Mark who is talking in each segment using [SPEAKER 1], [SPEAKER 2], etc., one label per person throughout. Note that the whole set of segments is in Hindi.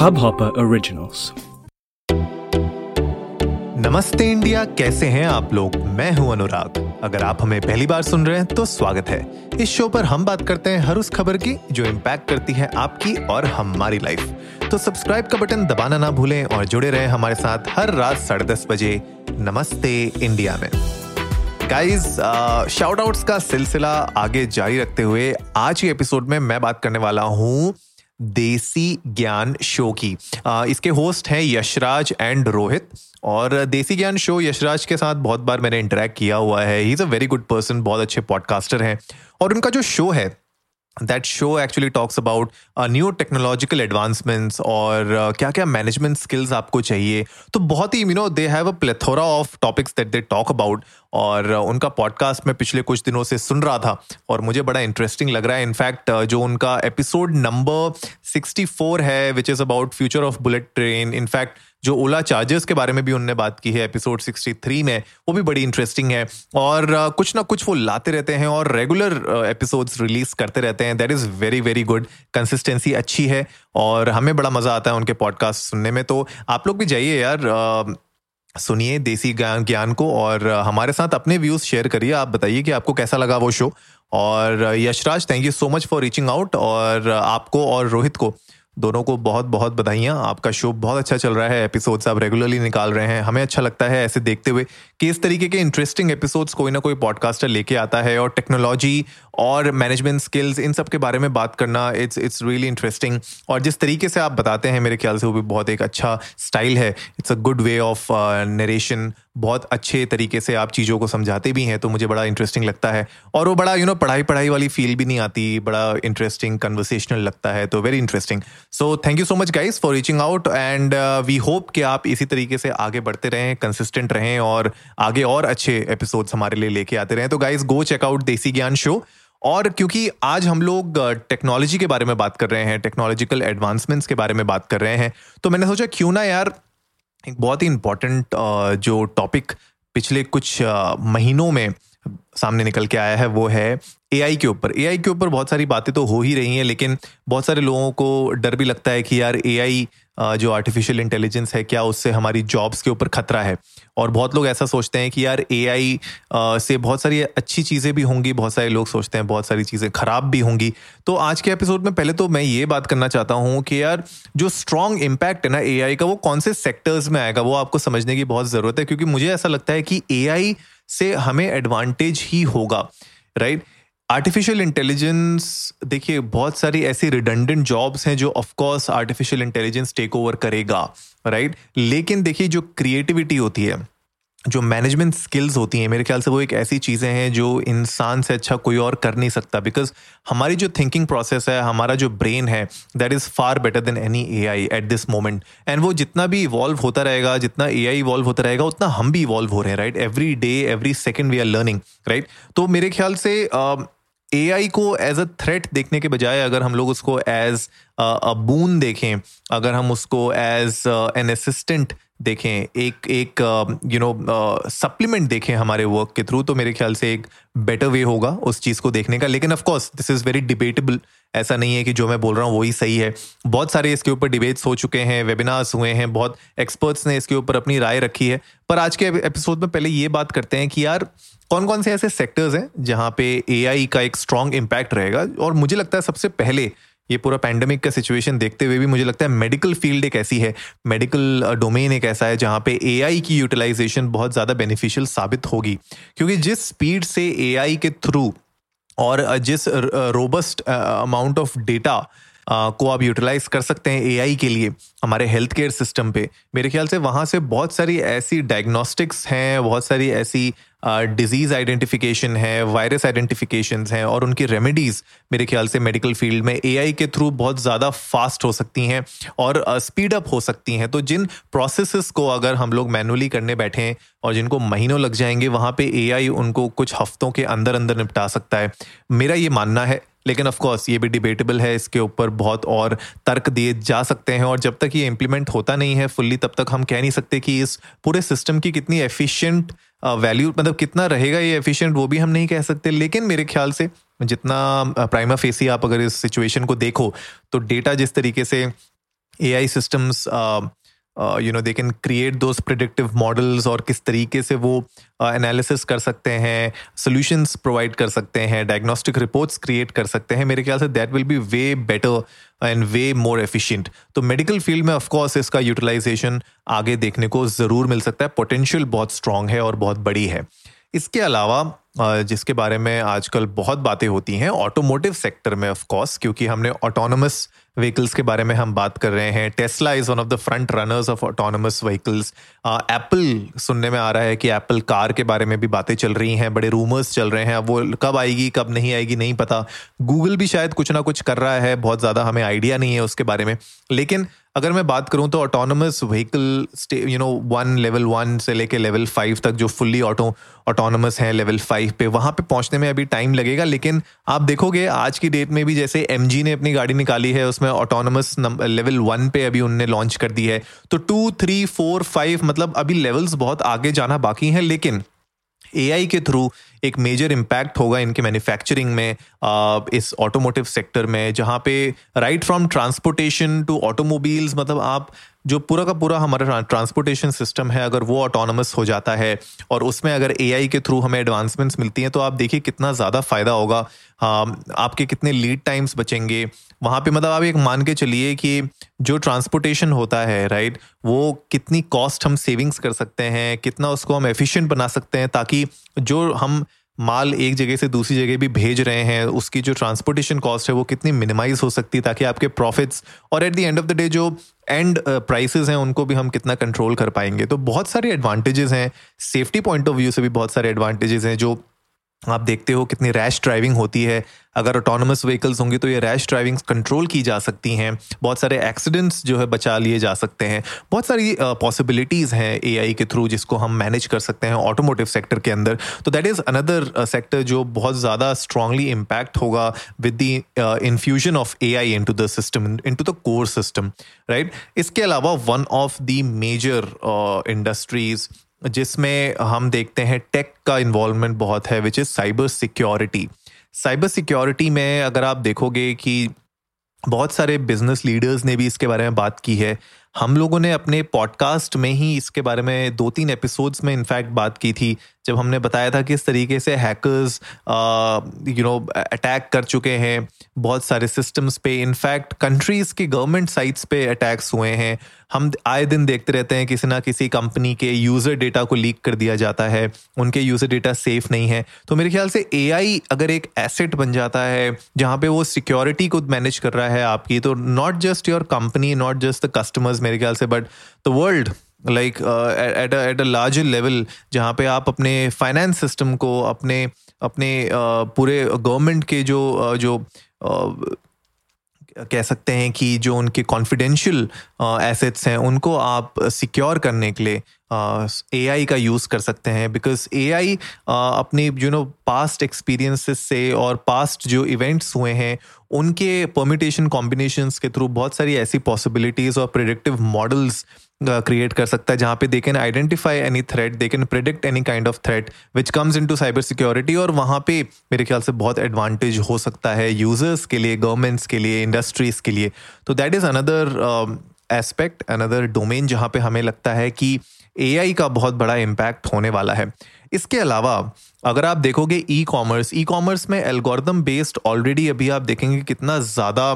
[SPEAKER 1] Hubhopper Originals.
[SPEAKER 2] नमस्ते इंडिया, कैसे हैं आप लोग? मैं हूँ अनुराग। अगर आप हमें पहली बार सुन रहे हैं तो स्वागत है। इस शो पर हम बात करते हैं हर उस खबर की जो इम्पैक्ट करती है आपकी और हमारी लाइफ तो सब्सक्राइब का बटन दबाना ना भूलें और जुड़े रहें हमारे साथ हर रात साढ़े दस बजे नमस्ते इंडिया में। गाइस शाउट आउट्स का सिलसिला आगे जारी रखते हुए आज के एपिसोड में मैं बात करने वाला हूँ देसी ज्ञान शो की। इसके होस्ट हैं यशराज एंड रोहित। और देसी ज्ञान शो यशराज के साथ बहुत बार मैंने इंटरेक्ट किया हुआ है। He is a very good person बहुत अच्छे पॉडकास्टर हैं। और उनका जो शो है that show actually talks about new technological advancements और uh, क्या क्या मैनेजमेंट स्किल्स आपको चाहिए। तो बहुत ही you know they have a plethora of topics that they talk about और uh, उनका पॉडकास्ट मैं पिछले कुछ दिनों से सुन रहा था और मुझे बड़ा इंटरेस्टिंग लग रहा है। इनफैक्ट uh, जो उनका एपिसोड नंबर 64 है which is about future of bullet train in fact जो ओला चार्जर्स के बारे में भी उनने बात की है एपिसोड 63 में, वो भी बड़ी इंटरेस्टिंग है। और कुछ ना कुछ वो लाते रहते हैं और रेगुलर एपिसोड्स रिलीज़ करते रहते हैं। That is very very good consistency अच्छी है और हमें बड़ा मज़ा आता है उनके पॉडकास्ट सुनने में। तो आप लोग भी जाइए यार सुनिए देसी ज्ञान ज्ञान को और हमारे साथ अपने व्यूज़ शेयर करिए। आप बताइए कि आपको कैसा लगा वो शो और Yashraj thank you so much for reaching out और आपको और रोहित को। दोनों को बहुत बहुत बधाइयाँ। आपका शो बहुत अच्छा चल रहा है। एपिसोड्स आप रेगुलरली निकाल रहे हैं। हमें अच्छा लगता है ऐसे देखते हुए कि इस तरीके के इंटरेस्टिंग एपिसोड्स कोई ना कोई पॉडकास्टर लेके आता है और टेक्नोलॉजी और मैनेजमेंट स्किल्स इन सब के बारे में बात करना इट्स इट्स रियली इंटरेस्टिंग और जिस तरीके से आप बताते हैं, मेरे ख्याल से वो भी बहुत एक अच्छा स्टाइल है। It's a good way of narration बहुत अच्छे तरीके से आप चीज़ों को समझाते भी हैं तो मुझे बड़ा इंटरेस्टिंग लगता है। और वो बड़ा यू नो पढ़ाई पढ़ाई वाली फील भी नहीं आती, बड़ा इंटरेस्टिंग कन्वर्सेशनल लगता है तो very interesting so thank you so much guys for reaching out and we hope कि आप इसी तरीके से आगे बढ़ते रहें कंसिस्टेंट रहें, और आगे और अच्छे एपिसोड्स हमारे लिए लेके आते रहें। तो गाइज़ गो चेकआउट देसी ज्ञान शो और क्योंकि आज हम लोग टेक्नोलॉजी के बारे में बात कर रहे हैं टेक्नोलॉजिकल एडवांसमेंट्स के बारे में बात कर रहे हैं तो मैंने सोचा क्यों ना यार एक बहुत ही इंपॉर्टेंट जो टॉपिक पिछले कुछ महीनों में सामने निकल के आया है, वो है एआई के ऊपर। एआई के ऊपर बहुत सारी बातें तो हो ही रही हैं, लेकिन बहुत सारे लोगों को डर भी लगता है कि यार एआई जो आर्टिफिशियल इंटेलिजेंस है, क्या उससे हमारी जॉब्स के ऊपर खतरा है? और बहुत लोग ऐसा सोचते हैं कि यार एआई से बहुत सारी अच्छी चीज़ें भी होंगी, बहुत सारे लोग सोचते हैं बहुत सारी चीज़ें खराब भी होंगी। तो आज के एपिसोड में पहले तो मैं ये बात करना चाहता हूँ कि यार जो स्ट्रॉन्ग इम्पैक्ट है ना एआई का, वो कौन से सेक्टर्स में आएगा, वो आपको समझने की बहुत ज़रूरत है, क्योंकि मुझे ऐसा लगता है कि एआई से हमें एडवांटेज ही होगा राइट? आर्टिफिशियल इंटेलिजेंस देखिए, बहुत सारी ऐसी रिडंडेंट जॉब्स हैं जो of course artificial intelligence take over करेगा राइट लेकिन देखिए, जो क्रिएटिविटी होती है जो मैनेजमेंट स्किल्स होती हैं, मेरे ख्याल से वो एक ऐसी चीज़ें हैं जो इंसान से अच्छा कोई और कर नहीं सकता बिकॉज़ हमारी जो थिंकिंग प्रोसेस है, हमारा जो ब्रेन है that is far better than any A I at this moment and वो जितना भी इवॉल्व होता रहेगा, जितना ए आई इवॉल्व होता रहेगा, उतना हम भी इवॉल्व हो रहे हैं right every day every second we are learning right तो मेरे ख्याल से ए को एज अ थ्रेट देखने के बजाय अगर हम लोग उसको एज अ बून देखें, अगर हम उसको एज एन असिस्टेंट देखें, एक एक यू नो सप्लीमेंट देखें हमारे वर्क के थ्रू तो मेरे ख्याल से एक बेटर वे होगा उस चीज़ को देखने का। लेकिन of course this is very debatable ऐसा नहीं है कि जो मैं बोल रहा हूँ, वही सही है। बहुत सारे इसके ऊपर डिबेट्स हो चुके हैं वेबिनार्स हुए हैं, बहुत एक्सपर्ट्स ने इसके ऊपर अपनी राय रखी है। पर आज के एपिसोड में पहले ये बात करते हैं कि यार कौन कौन से ऐसे सेक्टर्स हैं जहाँ पे एआई का एक स्ट्रॉन्ग इम्पैक्ट रहेगा? और मुझे लगता है सबसे पहले ये पूरा पैंडमिक का सिचुएशन देखते हुए भी मुझे लगता है मेडिकल फ़ील्ड एक ऐसी है मेडिकल डोमेन एक ऐसा है जहाँ पे एआई की यूटिलाइजेशन बहुत ज़्यादा बेनिफिशियल साबित होगी। क्योंकि जिस स्पीड से एआई के थ्रू और जिस रोबस्ट अमाउंट ऑफ़ डेटा को आप यूटिलाइज कर सकते हैं एआई के लिए हमारे हेल्थ केयर सिस्टम पे, मेरे ख्याल से वहाँ से बहुत सारी ऐसी डायग्नोस्टिक्स हैं, बहुत सारी ऐसी डिज़ीज़ आइडेंटिफिकेशन है वायरस आइडेंटिफिकेशन हैं और उनकी रेमेडीज मेरे ख्याल से मेडिकल फ़ील्ड में एआई के थ्रू बहुत ज़्यादा फास्ट हो सकती हैं और स्पीड अप हो सकती हैं। तो जिन प्रोसेस को अगर हम लोग मैनुअली करने बैठे हैं और जिनको महीनों लग जाएँगे, वहाँ पे एआई उनको कुछ हफ्तों के अंदर अंदर निपटा सकता है। मेरा ये मानना है, लेकिन ऑफ़ कोर्स ये भी डिबेटेबल है, इसके ऊपर बहुत और तर्क दिए जा सकते हैं और जब तक ये इम्प्लीमेंट होता नहीं है फुल्ली तब तक हम कह नहीं सकते कि इस पूरे सिस्टम की कितनी एफिशिएंट वैल्यू मतलब कितना रहेगा ये एफिशिएंट वो भी हम नहीं कह सकते। लेकिन मेरे ख्याल से जितना प्राइमा फेसी आप अगर इस सिचुएशन को देखो तो डेटा जिस तरीके से A I systems you know they can create those predictive models और किस तरीके से वो एनालिसिस uh, कर सकते हैं सोल्यूशंस प्रोवाइड कर सकते हैं डायग्नोस्टिक रिपोर्ट्स क्रिएट कर सकते हैं मेरे ख्याल से that will be way better and way more efficient तो मेडिकल फ़ील्ड में ऑफकोर्स इसका यूटिलाइजेशन आगे देखने को ज़रूर मिल सकता है। पोटेंशियल बहुत स्ट्रांग है और बहुत बड़ी है। इसके अलावा जिसके बारे में आजकल बहुत बातें होती हैं ऑटोमोटिव सेक्टर में ऑफ़ कोर्स क्योंकि हमने ऑटोनमस व्हीकल्स के बारे में हम बात कर रहे हैं। Tesla is one of the front runners of autonomous vehicles Apple सुनने में आ रहा है कि एप्पल कार के बारे में भी बातें चल रही हैं, बड़े रूमर्स चल रहे हैं। अब वो कब आएगी, कब नहीं आएगी, नहीं पता। गूगल भी शायद कुछ ना कुछ कर रहा है, बहुत ज़्यादा हमें आइडिया नहीं है उसके बारे में। लेकिन अगर मैं बात करूँ तो autonomous vehicle you know one level one से लेके लेवल फाइव तक जो फुल्ली ऑटो ऑटोनमस है लेवल फाइव पे, वहाँ पे पहुँचने में अभी टाइम लगेगा, लेकिन आप देखोगे, आज की डेट में भी जैसे एमजी ने अपनी गाड़ी निकाली है, उसमें ऑटोनमस लेवल वन पे अभी उनने लॉन्च कर दी है। तो टू थ्री फोर फाइव मतलब अभी लेवल्स बहुत आगे जाना बाकी है, लेकिन एआई के थ्रू एक मेजर इम्पैक्ट होगा इनके मैन्युफैक्चरिंग में इस ऑटोमोटिव सेक्टर में, जहाँ पे right from transportation to automobiles मतलब आप जो पूरा का पूरा हमारा ट्रांसपोर्टेशन सिस्टम है, अगर वो ऑटोनमस हो जाता है और उसमें अगर एआई के थ्रू हमें एडवांसमेंट्स मिलती हैं तो आप देखिए कितना ज़्यादा फ़ायदा होगा। हाँ आपके कितने लीड टाइम्स बचेंगे। वहाँ पे मतलब आप एक मान के चलिए कि जो ट्रांसपोर्टेशन होता है राइट वो कितनी कॉस्ट हम सेविंग्स कर सकते हैं, कितना उसको हम एफिशिएंट बना सकते हैं, ताकि जो हम माल एक जगह से दूसरी जगह भी भेज रहे हैं, उसकी जो ट्रांसपोर्टेशन कॉस्ट है वो कितनी मिनिमाइज हो सकती है ताकि आपके प्रॉफिट्स और at the end of the day जो एंड प्राइसेस हैं, उनको भी हम कितना कंट्रोल कर पाएँगे। तो बहुत सारे एडवांटेजेस हैं। सेफ्टी पॉइंट ऑफ़ व्यू से भी बहुत सारे एडवांटेजेस हैं जो आप देखते हो कितनी रैश ड्राइविंग होती है। अगर ऑटोनमस व्हीकल्स होंगे तो ये रैश ड्राइविंग कंट्रोल की जा सकती हैं। बहुत सारे एक्सीडेंट्स जो है बचा लिए जा सकते हैं। बहुत सारी पॉसिबिलिटीज़ हैं एआई के थ्रू जिसको हम मैनेज कर सकते हैं ऑटोमोटिव सेक्टर के अंदर। तो दैट इज़ अनदर सेक्टर जो बहुत ज़्यादा स्ट्रांगली इम्पैक्ट होगा with the infusion of A I into the system into the core system right इसके अलावा one of the major industries जिसमें हम देखते हैं टेक का इन्वॉल्वमेंट बहुत है which is cyber security cyber security में अगर आप देखोगे कि बहुत सारे बिज़नेस लीडर्स ने भी इसके बारे में बात की है। हम लोगों ने अपने पॉडकास्ट में ही इसके बारे में दो तीन एपिसोड्स में इनफैक्ट बात की थी। जब हमने बताया था कि इस तरीके से हैकर्स यू नो अटैक कर चुके हैं, बहुत सारे सिस्टम्स पे इनफैक्ट कंट्रीज़ की गवर्नमेंट साइट्स पे अटैक्स हुए हैं। हम आए दिन देखते रहते हैं किसी ना किसी कंपनी के यूज़र डेटा को लीक कर दिया जाता है, उनके यूज़र डेटा सेफ़ नहीं है। तो मेरे ख्याल से एआई अगर एक एसेट बन जाता है, जहाँ पे वो सिक्योरिटी को मैनेज कर रहा है आपकी तो not just your company not just the customers मेरे ख्याल से but the world like at at a larger level जहाँ पे आप अपने फाइनेंस सिस्टम को अपने अपने uh, पूरे गवर्नमेंट के जो uh, जो uh, कह सकते हैं कि जो उनके कॉन्फिडेंशियल एसेट्स हैं उनको आप सिक्योर करने के लिए ए आई का यूज़ कर सकते हैं। बिकॉज़ ए आई अपने यू नो पास्ट एक्सपीरियंसेस से और पास्ट जो इवेंट्स हुए हैं उनके परमिटेशन कॉम्बिनेशंस के थ्रू बहुत सारी ऐसी पॉसिबिलिटीज़ और प्रिडिक्टिव मॉडल्स क्रिएट कर सकता है, जहाँ पे they can identify any threat they can predict any kind of threat which comes into cyber security और वहाँ पे मेरे ख्याल से बहुत एडवांटेज हो सकता है यूज़र्स के लिए गवर्नमेंट्स के लिए इंडस्ट्रीज़ के लिए। तो that is another aspect another domain जहाँ पे हमें लगता है कि एआई का बहुत बड़ा इम्पैक्ट होने वाला है। इसके अलावा, अगर आप देखोगे ई कॉमर्स ई कॉमर्स में एल्गोरिदम बेस्ड ऑलरेडी अभी आप देखेंगे कितना ज़्यादा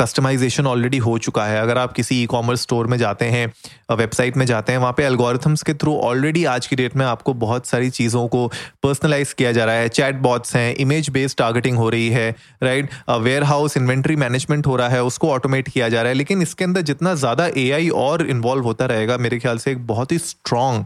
[SPEAKER 2] कस्टमाइजेशन ऑलरेडी हो चुका है। अगर आप किसी ई कॉमर्स स्टोर में जाते हैं वेबसाइट में जाते हैं, वहाँ पे एल्गोरिथम्स के थ्रू ऑलरेडी आज की डेट में आपको बहुत सारी चीज़ों को पर्सनलाइज किया जा रहा है। चैट बॉट्स हैं इमेज बेस्ड टारगेटिंग हो रही है right warehouse inventory management हो रहा है, उसको ऑटोमेट किया जा रहा है। लेकिन इसके अंदर जितना ज़्यादा एआई और इन्वॉल्व होता रहेगा, मेरे ख्याल से एक बहुत ही स्ट्रॉन्ग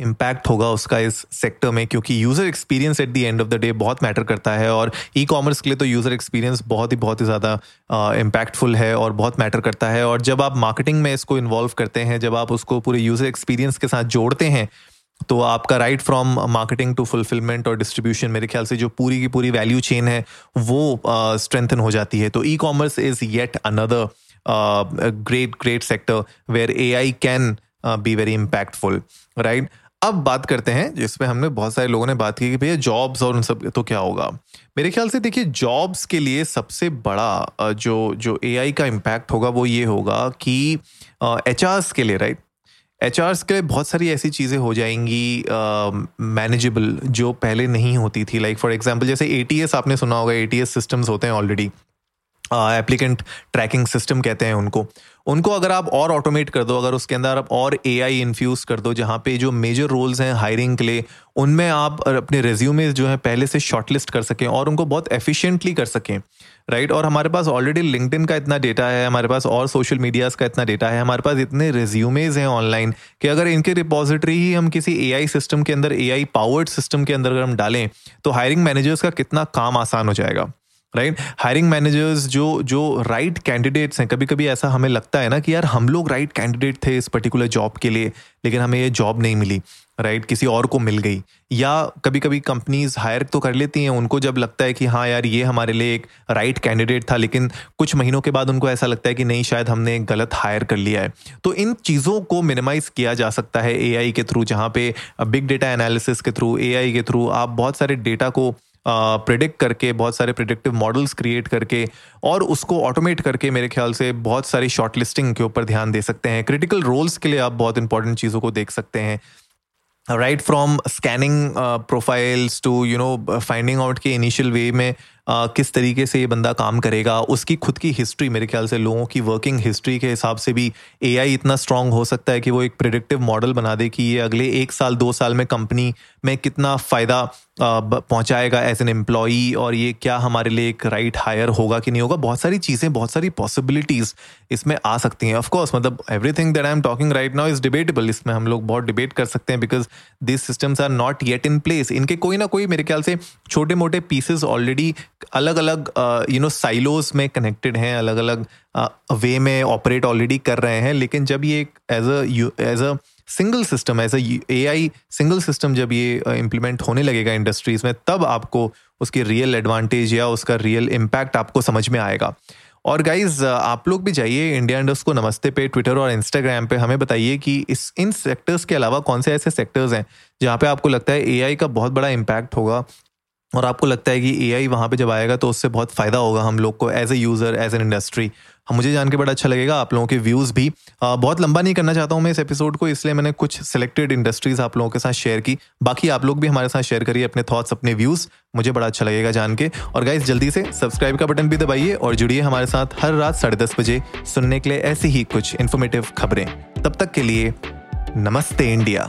[SPEAKER 2] इम्पैक्ट होगा उसका इस सेक्टर में क्योंकि user experience at the end of the day बहुत मैटर करता है और ई कॉमर्स के लिए तो यूज़र एक्सपीरियंस बहुत ही बहुत ही ज़्यादा इम्पैक्टफुल है और बहुत मैटर करता है। और जब आप मार्केटिंग में इसको इन्वॉल्व करते हैं जब आप उसको पूरे यूज़र एक्सपीरियंस के साथ जोड़ते हैं तो आपका right from marketing to fulfilment और डिस्ट्रीब्यूशन मेरे ख्याल से जो पूरी की पूरी वैल्यू चेन है वो स्ट्रेंथन uh, हो जाती है। तो e commerce is yet another great great sector where AI can be very impactful right अब बात करते हैं, जिसमें हमने बहुत सारे लोगों ने बात की कि भैया जॉब्स और उन सब तो क्या होगा? मेरे ख्याल से देखिए जॉब्स के लिए सबसे बड़ा जो जो एआई का इम्पैक्ट होगा वो ये होगा कि एच के लिए राइट एच के लिए बहुत सारी ऐसी चीज़ें हो जाएँगी मैनेजेबल जो पहले नहीं होती थी। लाइक फॉर एग्जांपल जैसे एटीएस आपने सुना होगा एटीएस सिस्टम्स होते हैं ऑलरेडी एप्लीकेंट ट्रैकिंग सिस्टम कहते हैं उनको। उनको अगर आप और ऑटोमेट कर दो, अगर उसके अंदर आप और ए आई इन्फ्यूज कर दो, जहाँ पे जो मेजर रोल्स हैं हायरिंग के लिए, उनमें आप अपने रेज्यूमे जो है पहले से शॉर्टलिस्ट कर सकें और उनको बहुत एफिशिएंटली कर सकें राइट और हमारे पास ऑलरेडी लिंकडिन का इतना डेटा है, हमारे पास और सोशल मीडियाज का इतना डेटा है, हमारे पास इतने रेज्यूमेज हैं ऑनलाइन कि अगर इनके रिपोजिटरी ही हम किसी एआई सिस्टम के अंदर ए आई पावर्ड सिस्टम के अंदर अगर हम डालें तो हायरिंग मैनेजर्स का कितना काम आसान हो जाएगा। राइट हायरिंग मैनेजर्स जो जो राइट right कैंडिडेट्स हैं कभी कभी ऐसा हमें लगता है ना कि यार, हम लोग राइट right कैंडिडेट थे इस पर्टिकुलर जॉब के लिए, लेकिन हमें ये जॉब नहीं मिली राइट right? किसी और को मिल गई। या कभी कभी कंपनीज़ हायर तो कर लेती हैं, उनको जब लगता है कि हाँ यार, ये हमारे लिए एक राइट कैंडिडेट था, लेकिन कुछ महीनों के बाद उनको ऐसा लगता है कि नहीं, शायद हमने गलत हायर कर लिया है। तो इन चीज़ों को मिनिमाइज किया जा सकता है एआई के थ्रू जहाँ पे बिग डेटा एनालिसिस के थ्रू एआई के थ्रू आप बहुत सारे डेटा को प्रिडिक्ट uh, करके बहुत सारे प्रिडिक्टिव मॉडल्स क्रिएट करके और उसको ऑटोमेट करके मेरे ख्याल से बहुत सारी शॉर्ट लिस्टिंग के ऊपर ध्यान दे सकते हैं। क्रिटिकल रोल्स के लिए आप बहुत इंपॉर्टेंट चीज़ों को देख सकते हैं। Right from scanning profiles to you know finding out के इनिशियल वे में किस तरीके से ये बंदा काम करेगा, उसकी खुद की हिस्ट्री मेरे ख्याल से लोगों की वर्किंग हिस्ट्री के हिसाब से भी एआई इतना स्ट्रांग हो सकता है कि वो एक प्रिडिक्टिव मॉडल बना दे कि ये अगले एक साल, दो साल में कंपनी में कितना फ़ायदा पहुंचाएगा एज एन एम्प्लॉई और ये क्या हमारे लिए एक राइट हायर होगा कि नहीं होगा। बहुत सारी चीज़ें, बहुत सारी पॉसिबिलिटीज़ इसमें आ सकती हैं। ऑफकोर्स मतलब everything that I am talking right now is debatable इसमें हम लोग बहुत डिबेट कर सकते हैं because this systems are not yet in place इनके कोई ना कोई मेरे ख्याल से छोटे मोटे पीसेज ऑलरेडी अलग अलग यू नो साइलोज में कनेक्टेड हैं अलग अलग वे में ऑपरेट ऑलरेडी कर रहे हैं, लेकिन जब ये as as a single system as AI single system जब ये इम्प्लीमेंट होने लगेगा इंडस्ट्रीज़ में, तब आपको उसकी रियल एडवांटेज या उसका रियल इम्पैक्ट आपको समझ में आएगा। और गाइज़ आप लोग भी जाइए इंडिया इंडस्ट को, नमस्ते पे ट्विटर और इंस्टाग्राम पे, हमें बताइए कि इस, इन सेक्टर्स के अलावा कौन से ऐसे सेक्टर्स हैं, जहाँ पे आपको लगता है एआई का बहुत बड़ा इम्पैक्ट होगा और आपको लगता है कि ए आई वहाँ पर जब आएगा तो उससे बहुत फ़ायदा होगा हम लोग को as a user as an industry मुझे जान के बड़ा अच्छा लगेगा आप लोगों के व्यूज़ भी। आ, बहुत लंबा नहीं करना चाहता हूँ मैं इस एपिसोड को इसलिए मैंने कुछ सिलेक्टेड इंडस्ट्रीज़ आप लोगों के साथ शेयर की। बाकी आप लोग भी हमारे साथ शेयर करिए अपने थॉट्स अपने व्यूज़ मुझे बड़ा अच्छा लगेगा जान के। और गाइज़ जल्दी से सब्सक्राइब का बटन भी दबाइए और जुड़िए हमारे साथ हर रात साढ़े दस बजे सुनने के लिए ऐसी ही कुछ इन्फॉर्मेटिव खबरें। तब तक के लिए नमस्ते इंडिया।